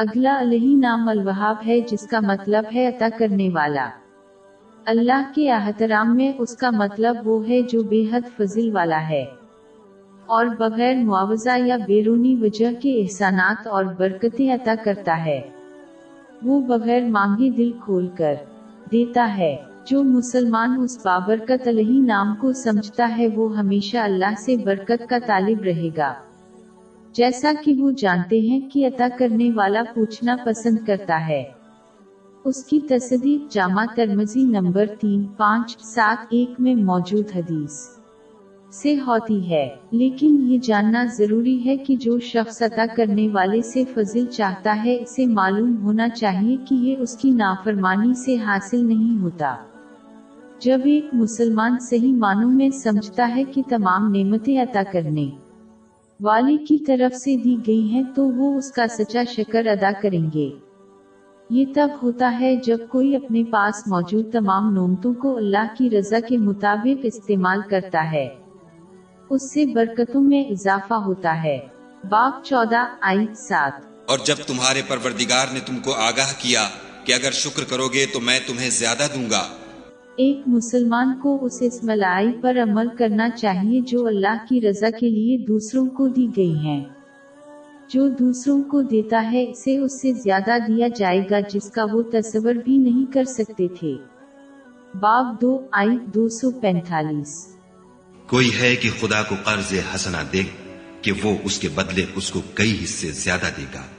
اگلا الہی نام الوہاب ہے جس کا مطلب ہے عطا کرنے والا۔ اللہ کے احترام میں اس کا مطلب وہ ہے جو بے حد فضل والا ہے۔ اور بغیر معاوضہ یا بیرونی وجہ کے احسانات اور برکتیں عطا کرتا ہے۔ وہ بغیر مانگے دل کھول کر دیتا ہے۔ جو مسلمان اس بابرکت الہی نام کو سمجھتا ہے وہ ہمیشہ اللہ سے برکت کا طالب رہے گا۔ جیسا کہ وہ جانتے ہیں کہ عطا کرنے والا پوچھنا پسند کرتا ہے۔ اس کی تصدیق جامع ترمزی نمبر تین، پانچ، سات، ایک میں موجود حدیث سے ہوتی ہے۔ لیکن یہ جاننا ضروری ہے کہ جو شخص عطا کرنے والے سے فضل چاہتا ہے، اسے معلوم ہونا چاہیے کہ یہ اس کی نافرمانی سے حاصل نہیں ہوتا۔ جب ایک مسلمان صحیح معنوں میں سمجھتا ہے کہ تمام نعمتیں عطا کرنے والے کی طرف سے دی گئی ہیں تو وہ اس کا سچا شکر ادا کریں گے۔ یہ تب ہوتا ہے جب کوئی اپنے پاس موجود تمام نعمتوں کو اللہ کی رضا کے مطابق استعمال کرتا ہے۔ اس سے برکتوں میں اضافہ ہوتا ہے۔ باپ چودہ آئی سات۔ اور جب تمہارے پروردگار نے تم کو آگاہ کیا کہ اگر شکر کرو گے تو میں تمہیں زیادہ دوں گا۔ ایک مسلمان کو اس اسملائی پر عمل کرنا چاہیے جو اللہ کی رضا کے لیے دوسروں کو دی گئی ہیں جو دوسروں کو دیتا ہے، اسے اس سے زیادہ دیا جائے گا جس کا وہ تصور بھی نہیں کر سکتے تھے۔ باب دو آئی دو سو پینتالیس۔ کوئی ہے کہ خدا کو قرض حسنا دے، کہ وہ اس کے بدلے اس کو کئی حصے زیادہ دے گا۔